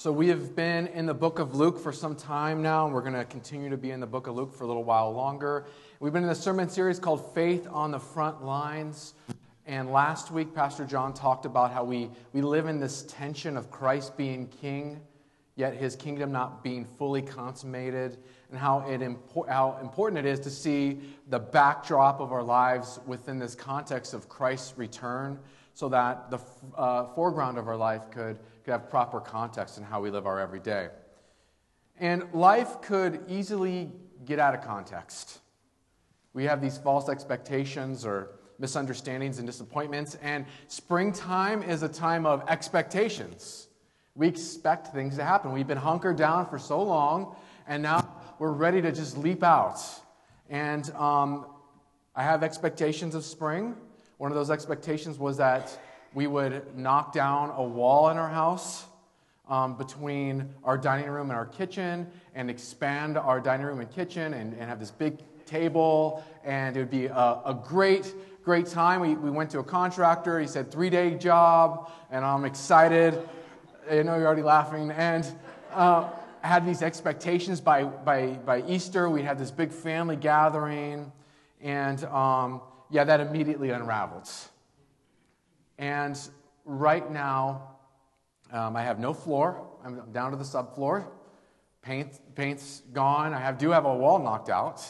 So, we have been in the book of Luke for some time now, and we're going to continue to be in the book of Luke for a little while longer. We've been in a sermon series called Faith on the Front Lines. And last week, Pastor John talked about how we, we live in this tension of Christ being king, yet his kingdom not being fully consummated, and how, it how important it is to see the backdrop of our lives within this context of Christ's return so that the uh, foreground of our life could could have proper context in how we live our everyday. And life could easily get out of context. We have these false expectations or misunderstandings and disappointments, and springtime is a time of expectations. We expect things to happen. We've been hunkered down for so long, and now we're ready to just leap out. And um, I have expectations of spring. One of those expectations was that we would knock down a wall in our house um, between our dining room and our kitchen and expand our dining room and kitchen and, and have this big table. And it would be a, a great, great time. We, we went to a contractor. He said, three day job. And I'm excited. I know you're already laughing. And uh, had these expectations by, by, by Easter. We had this big family gathering. And um, yeah, that immediately unraveled. And right now, um, I have no floor. I'm down to the subfloor. Paint, paint's gone. I have, do have a wall knocked out,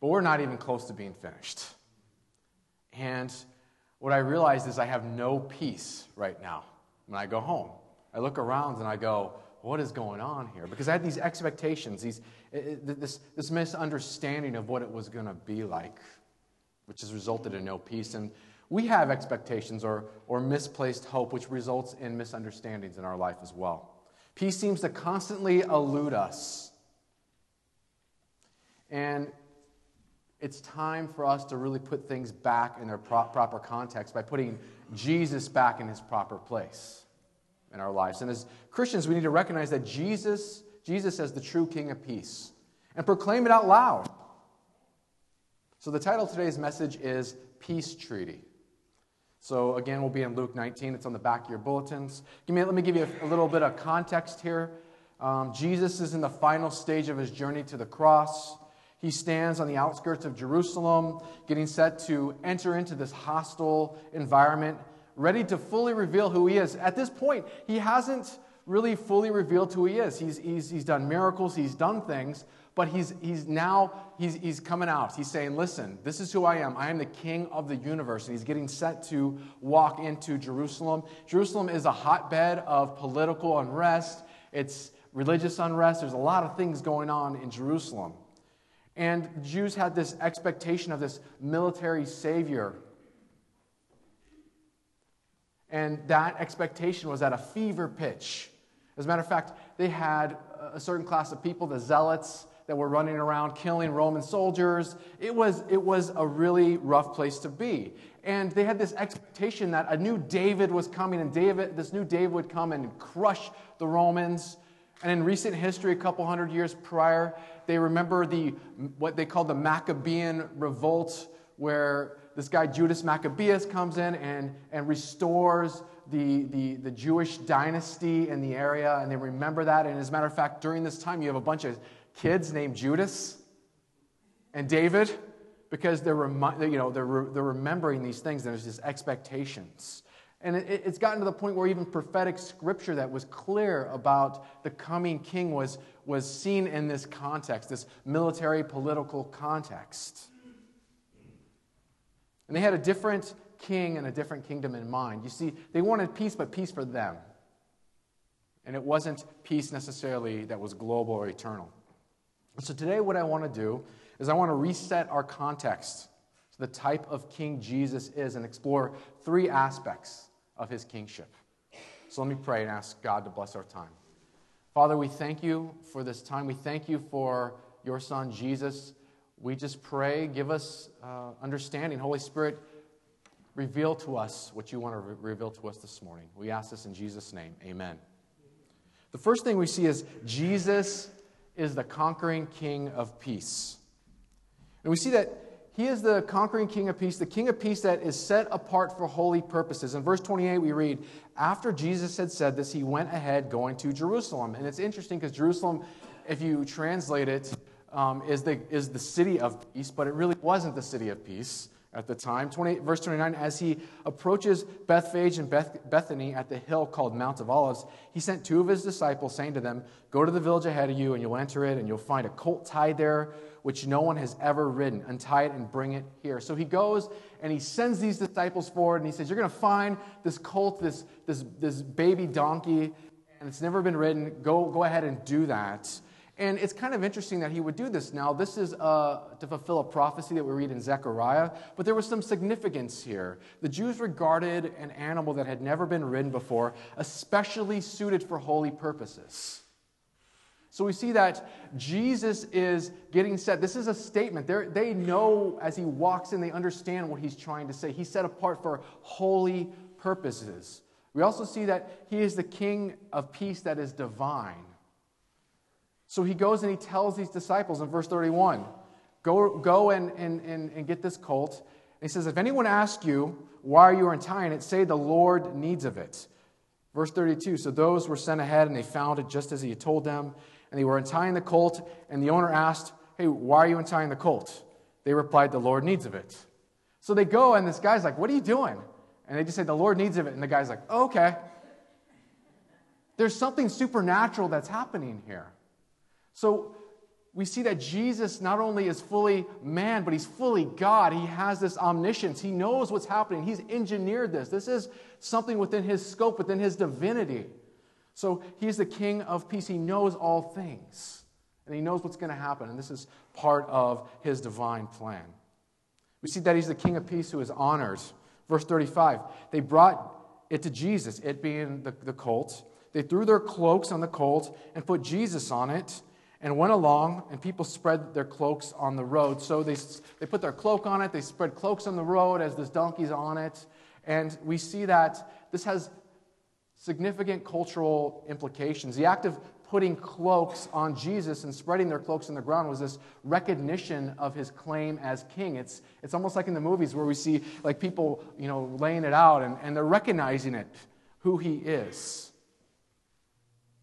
but we're not even close to being finished. And what I realized is I have no peace right now when I go home. I look around and I go, what is going on here? Because I had these expectations, these, this, this misunderstanding of what it was going to be like, which has resulted in no peace. And we have expectations or, or misplaced hope, which results in misunderstandings in our life as well. Peace seems to constantly elude us. And it's time for us to really put things back in their pro- proper context by putting Jesus back in his proper place in our lives. And as Christians, we need to recognize that Jesus, Jesus as the true King of peace and proclaim it out loud. So the title of today's message is Peace Treaty. So, again, we'll be in Luke 19. It's on the back of your bulletins. Me, let me give you a, a, little bit of context here. Um, Jesus is in the final stage of his journey to the cross. He stands on the outskirts of Jerusalem, getting set to enter into this hostile environment, ready to fully reveal who he is. At this point, he hasn't really fully revealed who he is. He's, he's, he's done miracles, he's done things, but he's, he's now he's, he's coming out. He's saying listen this is who i am. I am the king of the universe. And he's getting set to walk into jerusalem. Jerusalem is a hotbed of political unrest. It's religious unrest. There's a lot of things going on in jerusalem. And jews had this expectation of this military savior. And that expectation was at a fever pitch. As a matter of fact they had a certain class of people the zealots that were running around killing Roman soldiers. It was, it was a really rough place to be. And they had this expectation that a new David was coming, and David, this new David would come and crush the Romans. And in recent history, a couple hundred years prior, they remember the, what they called the Maccabean revolt, where this guy Judas Maccabeus comes in and, and restores the, the, the Jewish dynasty in the area, and they remember that. And as a matter of fact, during this time, you have a bunch of kids named Judas and David because they're, remi- you know, they're, re- they're remembering these things. There's these expectations. And it, it's gotten to the point where even prophetic scripture that was clear about the coming king was, was seen in this context, this military political context. And they had a different king and a different kingdom in mind. You see, they wanted peace, but peace for them. And it wasn't peace necessarily that was global or eternal. So, today, what I want to do is I want to reset our context to the type of king Jesus is and explore three aspects of his kingship. So, let me pray and ask God to bless our time. Father, we thank you for this time. We thank you for your son, Jesus. We just pray, give us uh, understanding. Holy Spirit, reveal to us what you want to re- reveal to us this morning. We ask this in Jesus' name. Amen. The first thing we see is Jesus is the conquering king of peace. And we see that he is the conquering king of peace, the king of peace that is set apart for holy purposes. In verse 28, we read, After Jesus had said this, he went ahead going to Jerusalem. And it's interesting because Jerusalem, if you translate it, um, is, the, is the city of peace, but it really wasn't the city of peace at the time. 28, verse 29 As he approaches Bethphage and Beth, Bethany at the hill called Mount of Olives, he sent two of his disciples, saying to them, Go to the village ahead of you, and you'll enter it, and you'll find a colt tied there which no one has ever ridden. Untie it and bring it here. So he goes and he sends these disciples forward and he says, You're going to find this colt, this, this, this baby donkey, and it's never been ridden. Go, go ahead and do that. And it's kind of interesting that he would do this. Now, this is uh, to fulfill a prophecy that we read in Zechariah, but there was some significance here. The Jews regarded an animal that had never been ridden before, especially suited for holy purposes. So we see that Jesus is getting set. This is a statement. They're, they know as he walks in, they understand what he's trying to say. He's set apart for holy purposes. We also see that he is the king of peace that is divine. So he goes and he tells these disciples in verse 31 go, go and, and, and, and get this colt. And he says, If anyone asks you, why you are untying it? Say the Lord needs of it. Verse 32 So those were sent ahead and they found it just as he had told them and they were untying the colt, and the owner asked, Hey, why are you untying the colt? They replied, The Lord needs of it. So they go, and this guy's like, What are you doing? And they just say, The Lord needs of it. And the guy's like, oh, Okay. There's something supernatural that's happening here. So we see that Jesus not only is fully man, but he's fully God. He has this omniscience. He knows what's happening. He's engineered this. This is something within his scope, within his divinity. So he's the king of peace. He knows all things, and he knows what's going to happen. And this is part of his divine plan. We see that he's the king of peace who is honored. Verse 35 they brought it to Jesus, it being the, the colt. They threw their cloaks on the colt and put Jesus on it and went along, and people spread their cloaks on the road. So they, they put their cloak on it, they spread cloaks on the road as this donkey's on it. And we see that this has significant cultural implications. The act of putting cloaks on Jesus and spreading their cloaks on the ground was this recognition of his claim as king. It's, it's almost like in the movies where we see like people, you know, laying it out and, and they're recognizing it, who he is.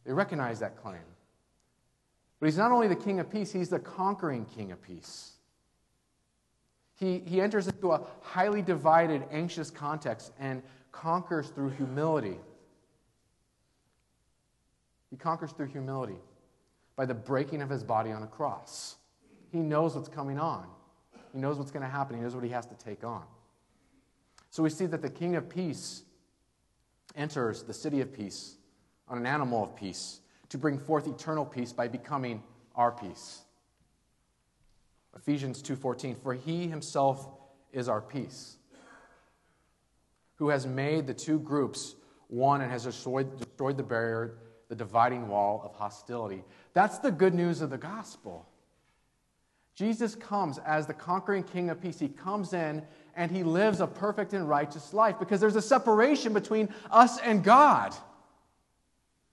They recognize that claim. But he's not only the king of peace, he's the conquering king of peace. He, he enters into a highly divided, anxious context and conquers through humility. He conquers through humility by the breaking of his body on a cross. He knows what's coming on, he knows what's going to happen, he knows what he has to take on. So we see that the King of Peace enters the city of peace on an animal of peace to bring forth eternal peace by becoming our peace. Ephesians 2:14 For he himself is our peace who has made the two groups one and has destroyed, destroyed the barrier the dividing wall of hostility. That's the good news of the gospel. Jesus comes as the conquering king of peace. He comes in and he lives a perfect and righteous life because there's a separation between us and God.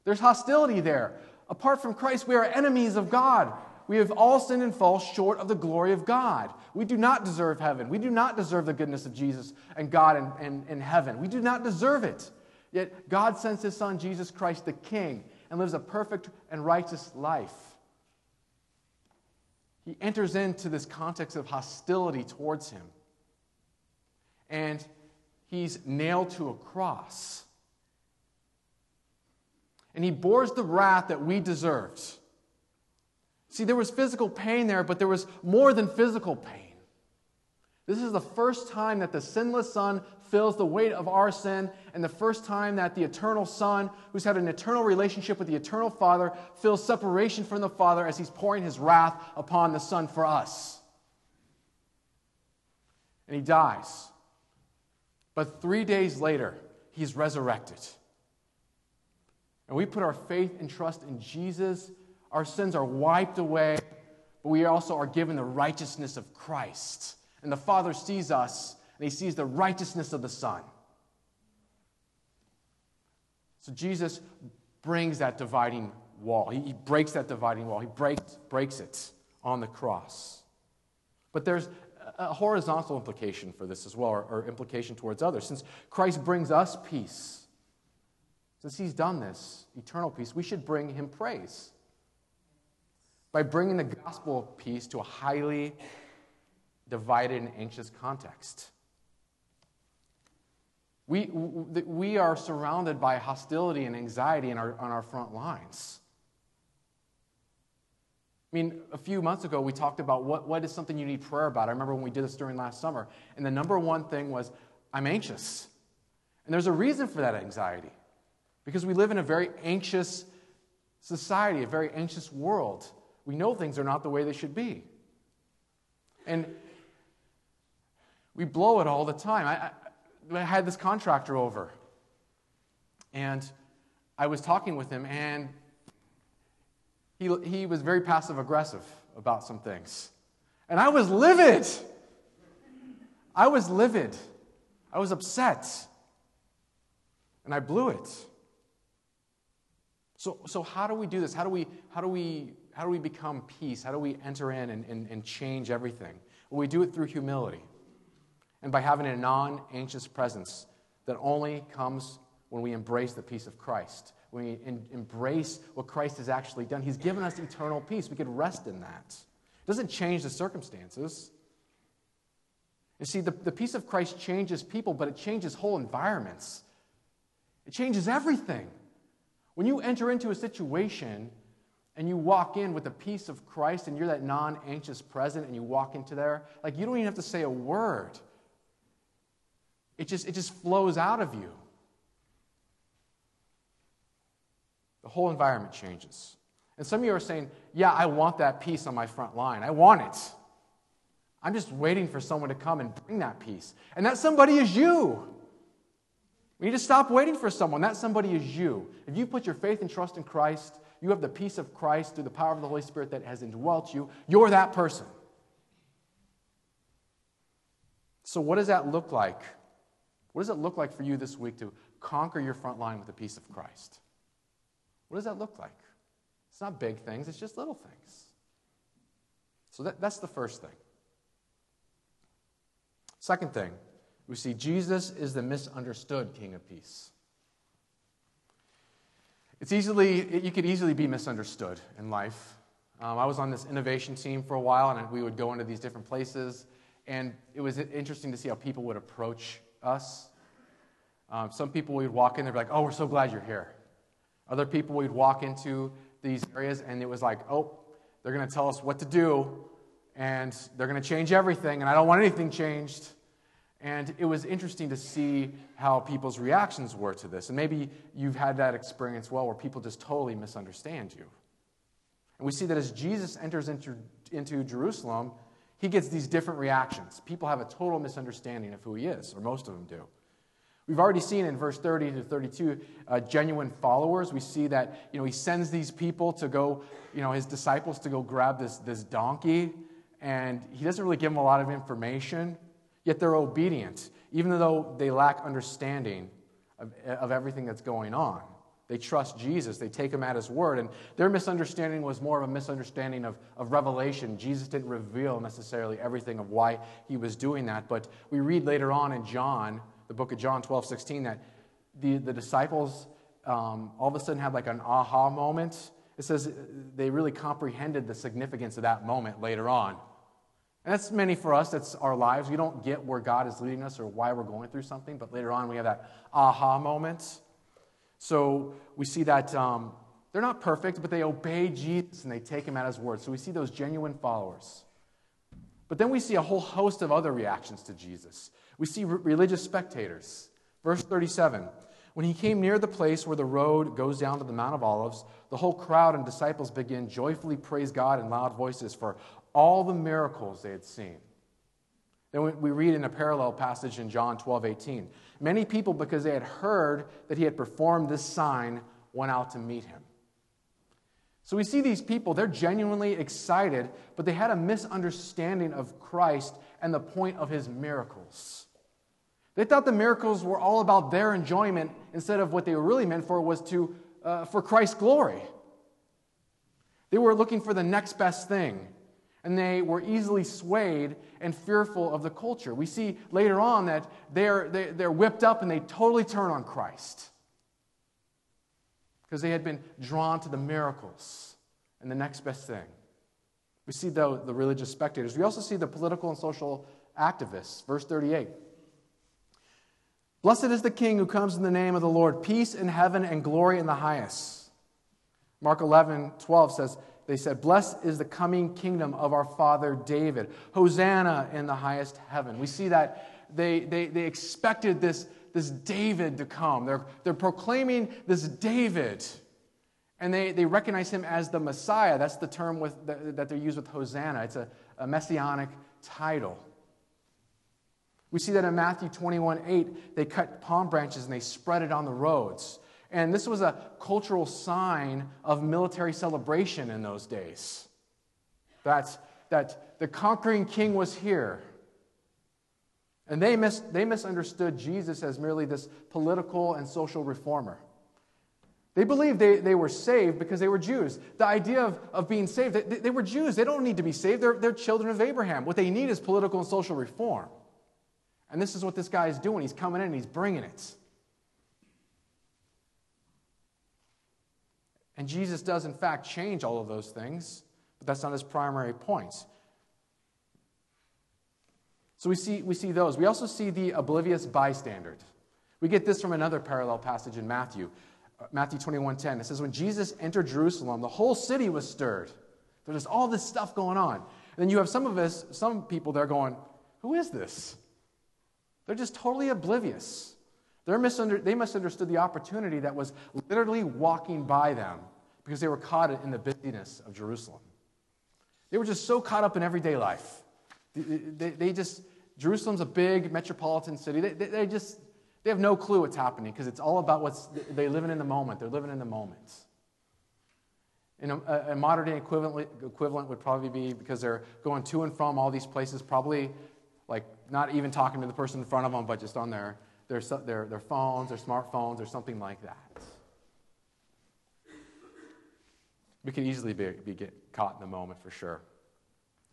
There's hostility there. Apart from Christ, we are enemies of God. We have all sinned and fall short of the glory of God. We do not deserve heaven. We do not deserve the goodness of Jesus and God in, in, in heaven. We do not deserve it. Yet God sends his son, Jesus Christ, the King, and lives a perfect and righteous life. He enters into this context of hostility towards him. And he's nailed to a cross. And he bores the wrath that we deserved. See, there was physical pain there, but there was more than physical pain. This is the first time that the sinless Son feels the weight of our sin, and the first time that the eternal Son, who's had an eternal relationship with the eternal Father, feels separation from the Father as he's pouring his wrath upon the Son for us. And he dies. But three days later, he's resurrected. And we put our faith and trust in Jesus. Our sins are wiped away, but we also are given the righteousness of Christ. And the Father sees us, and he sees the righteousness of the Son. So Jesus brings that dividing wall. He, he breaks that dividing wall. He breaks, breaks it on the cross. But there's a horizontal implication for this as well, or, or implication towards others. Since Christ brings us peace, since he's done this, eternal peace, we should bring him praise by bringing the gospel of peace to a highly divided and anxious context. We, we are surrounded by hostility and anxiety our, on our front lines. I mean, a few months ago, we talked about what, what is something you need prayer about. I remember when we did this during last summer. And the number one thing was, I'm anxious. And there's a reason for that anxiety. Because we live in a very anxious society, a very anxious world. We know things are not the way they should be. And we blow it all the time. I, I had this contractor over, and I was talking with him, and he, he was very passive aggressive about some things. And I was livid. I was livid. I was upset. And I blew it. So, so how do we do this? How do we, how do we, how do we become peace? How do we enter in and, and, and change everything? Well, we do it through humility and by having a non anxious presence that only comes when we embrace the peace of Christ, when we in, embrace what Christ has actually done. He's given us eternal peace. We could rest in that. It doesn't change the circumstances. You see, the, the peace of Christ changes people, but it changes whole environments. It changes everything. When you enter into a situation and you walk in with the peace of Christ and you're that non anxious present and you walk into there, like you don't even have to say a word. It just, it just flows out of you. The whole environment changes. And some of you are saying, Yeah, I want that peace on my front line. I want it. I'm just waiting for someone to come and bring that peace. And that somebody is you. We need to stop waiting for someone. That somebody is you. If you put your faith and trust in Christ, you have the peace of Christ through the power of the Holy Spirit that has indwelt you. You're that person. So, what does that look like what does it look like for you this week to conquer your front line with the peace of Christ? What does that look like? It's not big things, it's just little things. So that, that's the first thing. Second thing, we see Jesus is the misunderstood King of Peace. It's easily, you could easily be misunderstood in life. Um, I was on this innovation team for a while, and we would go into these different places, and it was interesting to see how people would approach us. Um, some people we'd walk in, they'd be like, oh, we're so glad you're here. Other people we'd walk into these areas, and it was like, oh, they're going to tell us what to do, and they're going to change everything, and I don't want anything changed. And it was interesting to see how people's reactions were to this. And maybe you've had that experience well where people just totally misunderstand you. And we see that as Jesus enters into, into Jerusalem, he gets these different reactions. People have a total misunderstanding of who he is, or most of them do. We've already seen in verse 30 to 32 uh, genuine followers. We see that you know, he sends these people to go, you know, his disciples to go grab this, this donkey, and he doesn't really give them a lot of information, yet they're obedient, even though they lack understanding of, of everything that's going on. They trust Jesus. They take him at his word. And their misunderstanding was more of a misunderstanding of, of revelation. Jesus didn't reveal necessarily everything of why he was doing that. But we read later on in John, the book of John 12, 16, that the, the disciples um, all of a sudden had like an aha moment. It says they really comprehended the significance of that moment later on. And that's many for us. That's our lives. We don't get where God is leading us or why we're going through something, but later on we have that aha moment. So we see that um, they're not perfect, but they obey Jesus and they take him at his word. So we see those genuine followers. But then we see a whole host of other reactions to Jesus. We see re- religious spectators. Verse 37 When he came near the place where the road goes down to the Mount of Olives, the whole crowd and disciples began joyfully praise God in loud voices for all the miracles they had seen. Then we read in a parallel passage in John 12, 18. Many people, because they had heard that he had performed this sign, went out to meet him. So we see these people, they're genuinely excited, but they had a misunderstanding of Christ and the point of his miracles. They thought the miracles were all about their enjoyment instead of what they were really meant for was to, uh, for Christ's glory. They were looking for the next best thing. And they were easily swayed and fearful of the culture. We see later on that they're, they're whipped up and they totally turn on Christ because they had been drawn to the miracles and the next best thing. We see, though, the religious spectators. We also see the political and social activists. Verse 38. Blessed is the King who comes in the name of the Lord, peace in heaven and glory in the highest. Mark 11, 12 says, They said, Blessed is the coming kingdom of our father David. Hosanna in the highest heaven. We see that they, they, they expected this, this David to come. They're, they're proclaiming this David. And they, they recognize him as the Messiah. That's the term with, that, that they use with Hosanna. It's a, a messianic title. We see that in Matthew 21 8, they cut palm branches and they spread it on the roads. And this was a cultural sign of military celebration in those days. That, that the conquering king was here. And they, mis- they misunderstood Jesus as merely this political and social reformer. They believed they, they were saved because they were Jews. The idea of, of being saved, they, they were Jews. They don't need to be saved. They're, they're children of Abraham. What they need is political and social reform. And this is what this guy is doing. He's coming in and he's bringing it. And Jesus does, in fact, change all of those things, but that's not his primary point. So we see, we see those. We also see the oblivious bystander. We get this from another parallel passage in Matthew. Uh, Matthew 21:10. It says, When Jesus entered Jerusalem, the whole city was stirred. There's all this stuff going on. And then you have some of us, some people there going, Who is this? They're just totally oblivious. Misunder- they misunderstood the opportunity that was literally walking by them because they were caught in the busyness of Jerusalem. They were just so caught up in everyday life. They, they, they just, Jerusalem's a big metropolitan city. They, they, just, they have no clue what's happening because it's all about what's, they're living in the moment. They're living in the moment. In a, a modern day equivalent, equivalent would probably be because they're going to and from all these places, probably like not even talking to the person in front of them, but just on their, their, their, their phones, their smartphones, or something like that. We can easily be, be get caught in the moment for sure.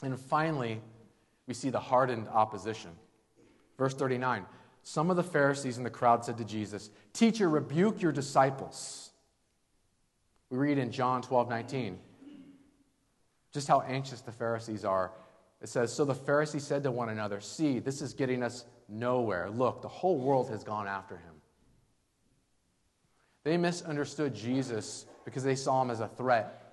And finally, we see the hardened opposition. Verse 39 Some of the Pharisees in the crowd said to Jesus, Teacher, rebuke your disciples. We read in John 12 19 just how anxious the Pharisees are it says, So the Pharisees said to one another, See, this is getting us nowhere. Look, the whole world has gone after him. They misunderstood Jesus because they saw him as a threat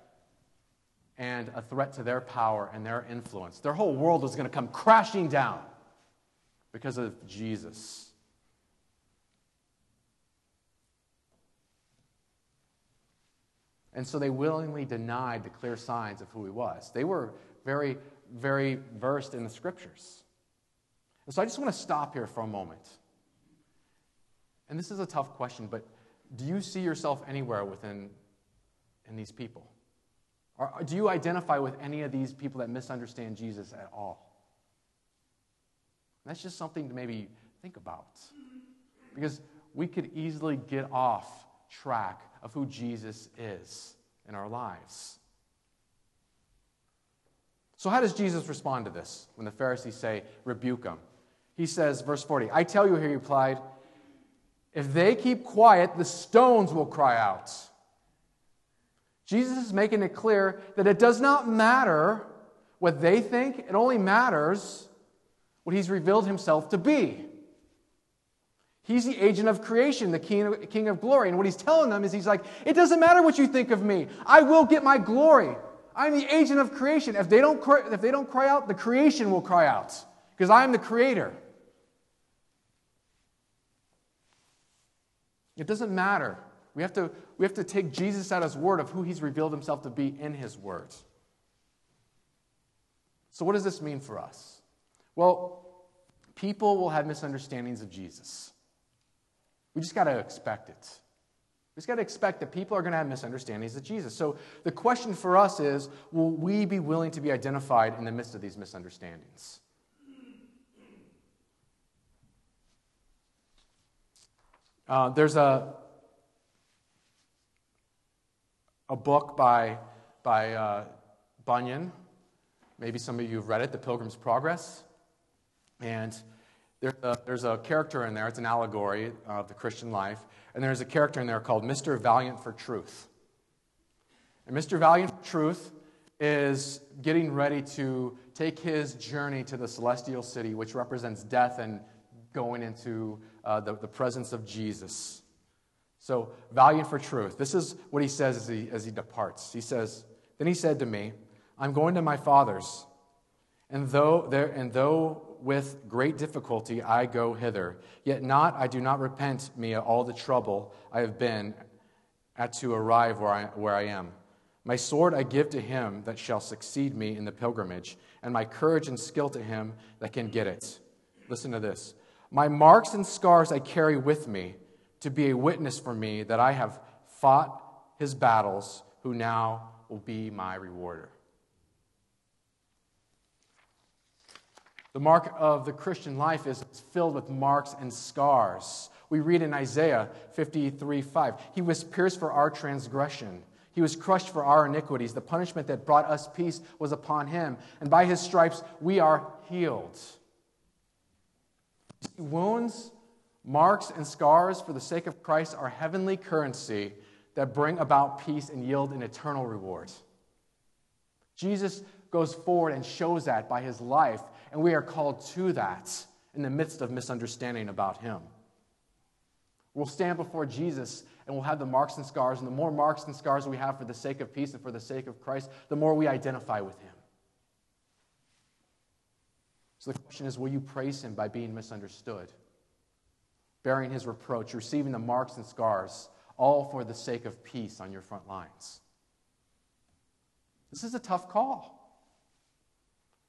and a threat to their power and their influence. Their whole world was going to come crashing down because of Jesus. And so they willingly denied the clear signs of who he was. They were very very versed in the scriptures. And so I just want to stop here for a moment. And this is a tough question, but do you see yourself anywhere within in these people? Or do you identify with any of these people that misunderstand Jesus at all? That's just something to maybe think about. Because we could easily get off track of who Jesus is in our lives. So, how does Jesus respond to this when the Pharisees say, rebuke him? He says, verse 40, I tell you, he replied, if they keep quiet, the stones will cry out. Jesus is making it clear that it does not matter what they think, it only matters what he's revealed himself to be. He's the agent of creation, the king of, king of glory. And what he's telling them is, he's like, it doesn't matter what you think of me, I will get my glory. I'm the agent of creation. If they don't cry, if they don't cry out, the creation will cry out because I'm the creator. It doesn't matter. We have to, we have to take Jesus at his word of who he's revealed himself to be in his words. So, what does this mean for us? Well, people will have misunderstandings of Jesus. We just got to expect it. We just got to expect that people are going to have misunderstandings of Jesus. So the question for us is will we be willing to be identified in the midst of these misunderstandings? Uh, there's a, a book by, by uh, Bunyan Maybe some of you have read it, The Pilgrim's Progress. And there's a, there's a character in there, it's an allegory of the Christian life. And there's a character in there called Mr. Valiant for Truth. And Mr. Valiant for Truth is getting ready to take his journey to the celestial city, which represents death and going into uh, the, the presence of Jesus. So, valiant for truth. This is what he says as he, as he departs. He says, Then he said to me, I'm going to my father's, and though, there, and though with great difficulty I go hither, yet not, I do not repent me of all the trouble I have been at to arrive where I, where I am. My sword I give to him that shall succeed me in the pilgrimage, and my courage and skill to him that can get it. Listen to this. My marks and scars I carry with me to be a witness for me that I have fought his battles, who now will be my rewarder. The mark of the Christian life is filled with marks and scars. We read in Isaiah 53 5, He was pierced for our transgression. He was crushed for our iniquities. The punishment that brought us peace was upon him, and by his stripes we are healed. Wounds, marks, and scars for the sake of Christ are heavenly currency that bring about peace and yield an eternal reward. Jesus goes forward and shows that by his life, and we are called to that in the midst of misunderstanding about him. We'll stand before Jesus and we'll have the marks and scars. And the more marks and scars we have for the sake of peace and for the sake of Christ, the more we identify with Him. So the question is will you praise Him by being misunderstood, bearing His reproach, receiving the marks and scars, all for the sake of peace on your front lines? This is a tough call.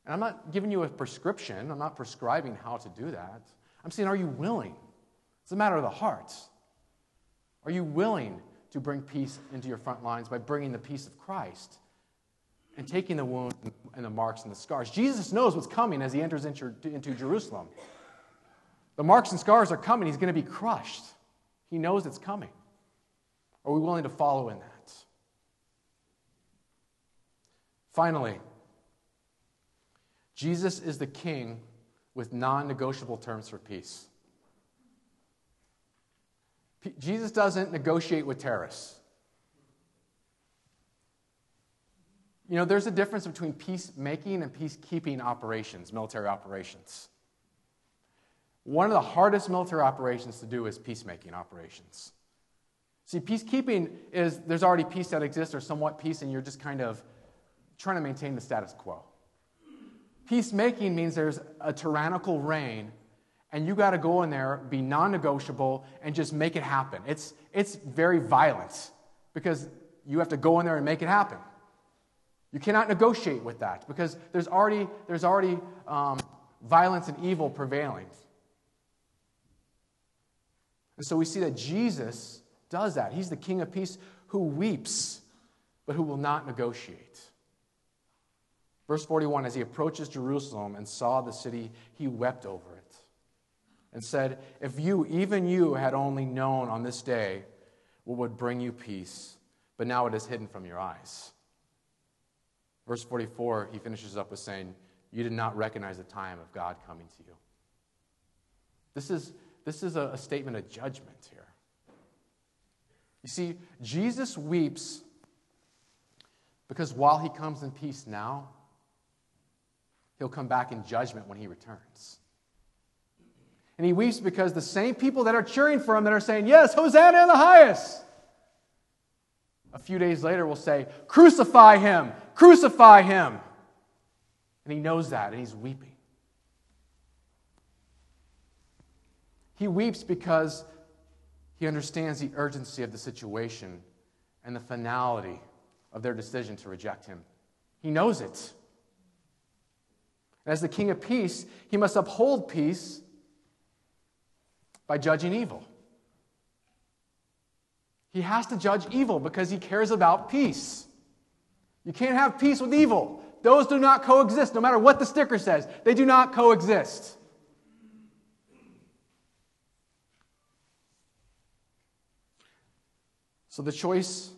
And I'm not giving you a prescription, I'm not prescribing how to do that. I'm saying, are you willing? It's a matter of the heart. Are you willing to bring peace into your front lines by bringing the peace of Christ and taking the wounds and the marks and the scars? Jesus knows what's coming as he enters into, into Jerusalem. The marks and scars are coming. He's going to be crushed. He knows it's coming. Are we willing to follow in that? Finally, Jesus is the king with non negotiable terms for peace. Jesus doesn't negotiate with terrorists. You know, there's a difference between peacemaking and peacekeeping operations, military operations. One of the hardest military operations to do is peacemaking operations. See, peacekeeping is there's already peace that exists or somewhat peace, and you're just kind of trying to maintain the status quo. Peacemaking means there's a tyrannical reign and you got to go in there, be non negotiable, and just make it happen. It's, it's very violent because you have to go in there and make it happen. You cannot negotiate with that because there's already, there's already um, violence and evil prevailing. And so we see that Jesus does that. He's the King of Peace who weeps, but who will not negotiate. Verse 41 As he approaches Jerusalem and saw the city, he wept over it and said, If you, even you, had only known on this day what would bring you peace, but now it is hidden from your eyes. Verse 44, he finishes up with saying, You did not recognize the time of God coming to you. This is, this is a, a statement of judgment here. You see, Jesus weeps because while he comes in peace now, he'll come back in judgment when he returns. And he weeps because the same people that are cheering for him, that are saying, Yes, Hosanna in the highest, a few days later will say, Crucify him, crucify him. And he knows that, and he's weeping. He weeps because he understands the urgency of the situation and the finality of their decision to reject him. He knows it. As the King of Peace, he must uphold peace by judging evil. He has to judge evil because he cares about peace. You can't have peace with evil. Those do not coexist, no matter what the sticker says. They do not coexist. So the choice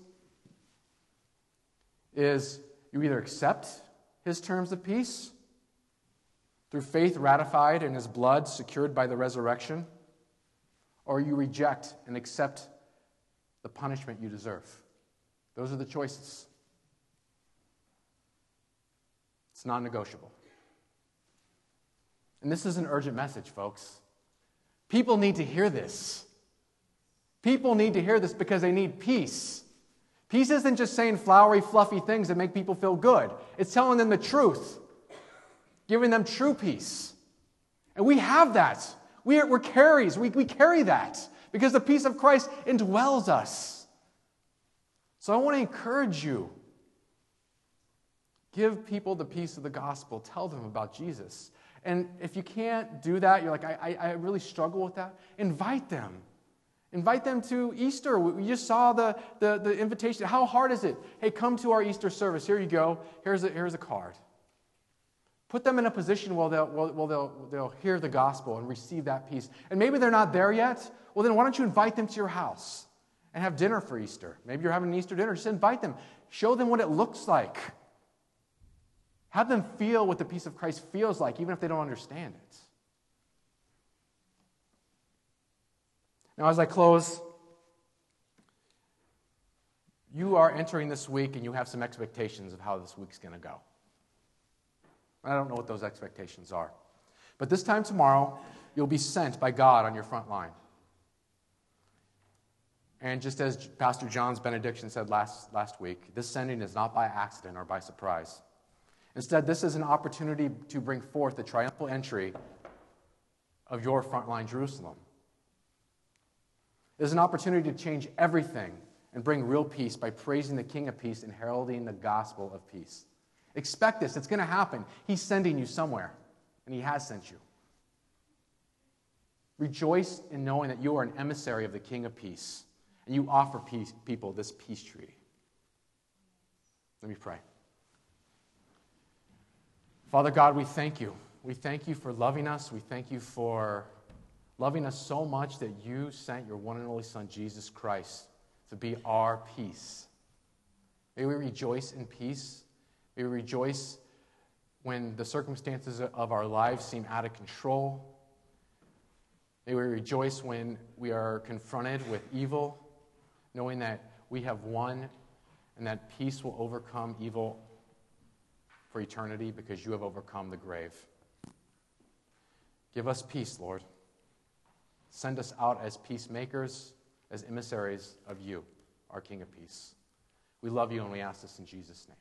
is you either accept his terms of peace? Through faith ratified in his blood, secured by the resurrection? Or you reject and accept the punishment you deserve? Those are the choices. It's non negotiable. And this is an urgent message, folks. People need to hear this. People need to hear this because they need peace. Peace isn't just saying flowery, fluffy things that make people feel good, it's telling them the truth, giving them true peace. And we have that. We are, we're carries. We, we carry that because the peace of Christ indwells us. So I want to encourage you. Give people the peace of the gospel. Tell them about Jesus. And if you can't do that, you're like, I, I, I really struggle with that, invite them. Invite them to Easter. We just saw the, the, the, invitation. How hard is it? Hey, come to our Easter service. Here you go. Here's a, here's a card. Put them in a position where, they'll, where they'll, they'll hear the gospel and receive that peace. And maybe they're not there yet. Well, then why don't you invite them to your house and have dinner for Easter? Maybe you're having an Easter dinner. Just invite them. Show them what it looks like. Have them feel what the peace of Christ feels like, even if they don't understand it. Now, as I close, you are entering this week and you have some expectations of how this week's going to go. I don't know what those expectations are. But this time tomorrow, you'll be sent by God on your front line. And just as Pastor John's benediction said last, last week, this sending is not by accident or by surprise. Instead, this is an opportunity to bring forth the triumphal entry of your frontline Jerusalem. It is an opportunity to change everything and bring real peace by praising the King of Peace and heralding the gospel of peace. Expect this, it's going to happen. He's sending you somewhere, and He has sent you. Rejoice in knowing that you are an emissary of the King of Peace, and you offer peace, people this peace treaty. Let me pray. Father God, we thank you. We thank you for loving us. We thank you for loving us so much that you sent your one and only Son, Jesus Christ, to be our peace. May we rejoice in peace. May we rejoice when the circumstances of our lives seem out of control. May we rejoice when we are confronted with evil, knowing that we have won and that peace will overcome evil for eternity because you have overcome the grave. Give us peace, Lord. Send us out as peacemakers, as emissaries of you, our King of Peace. We love you and we ask this in Jesus' name.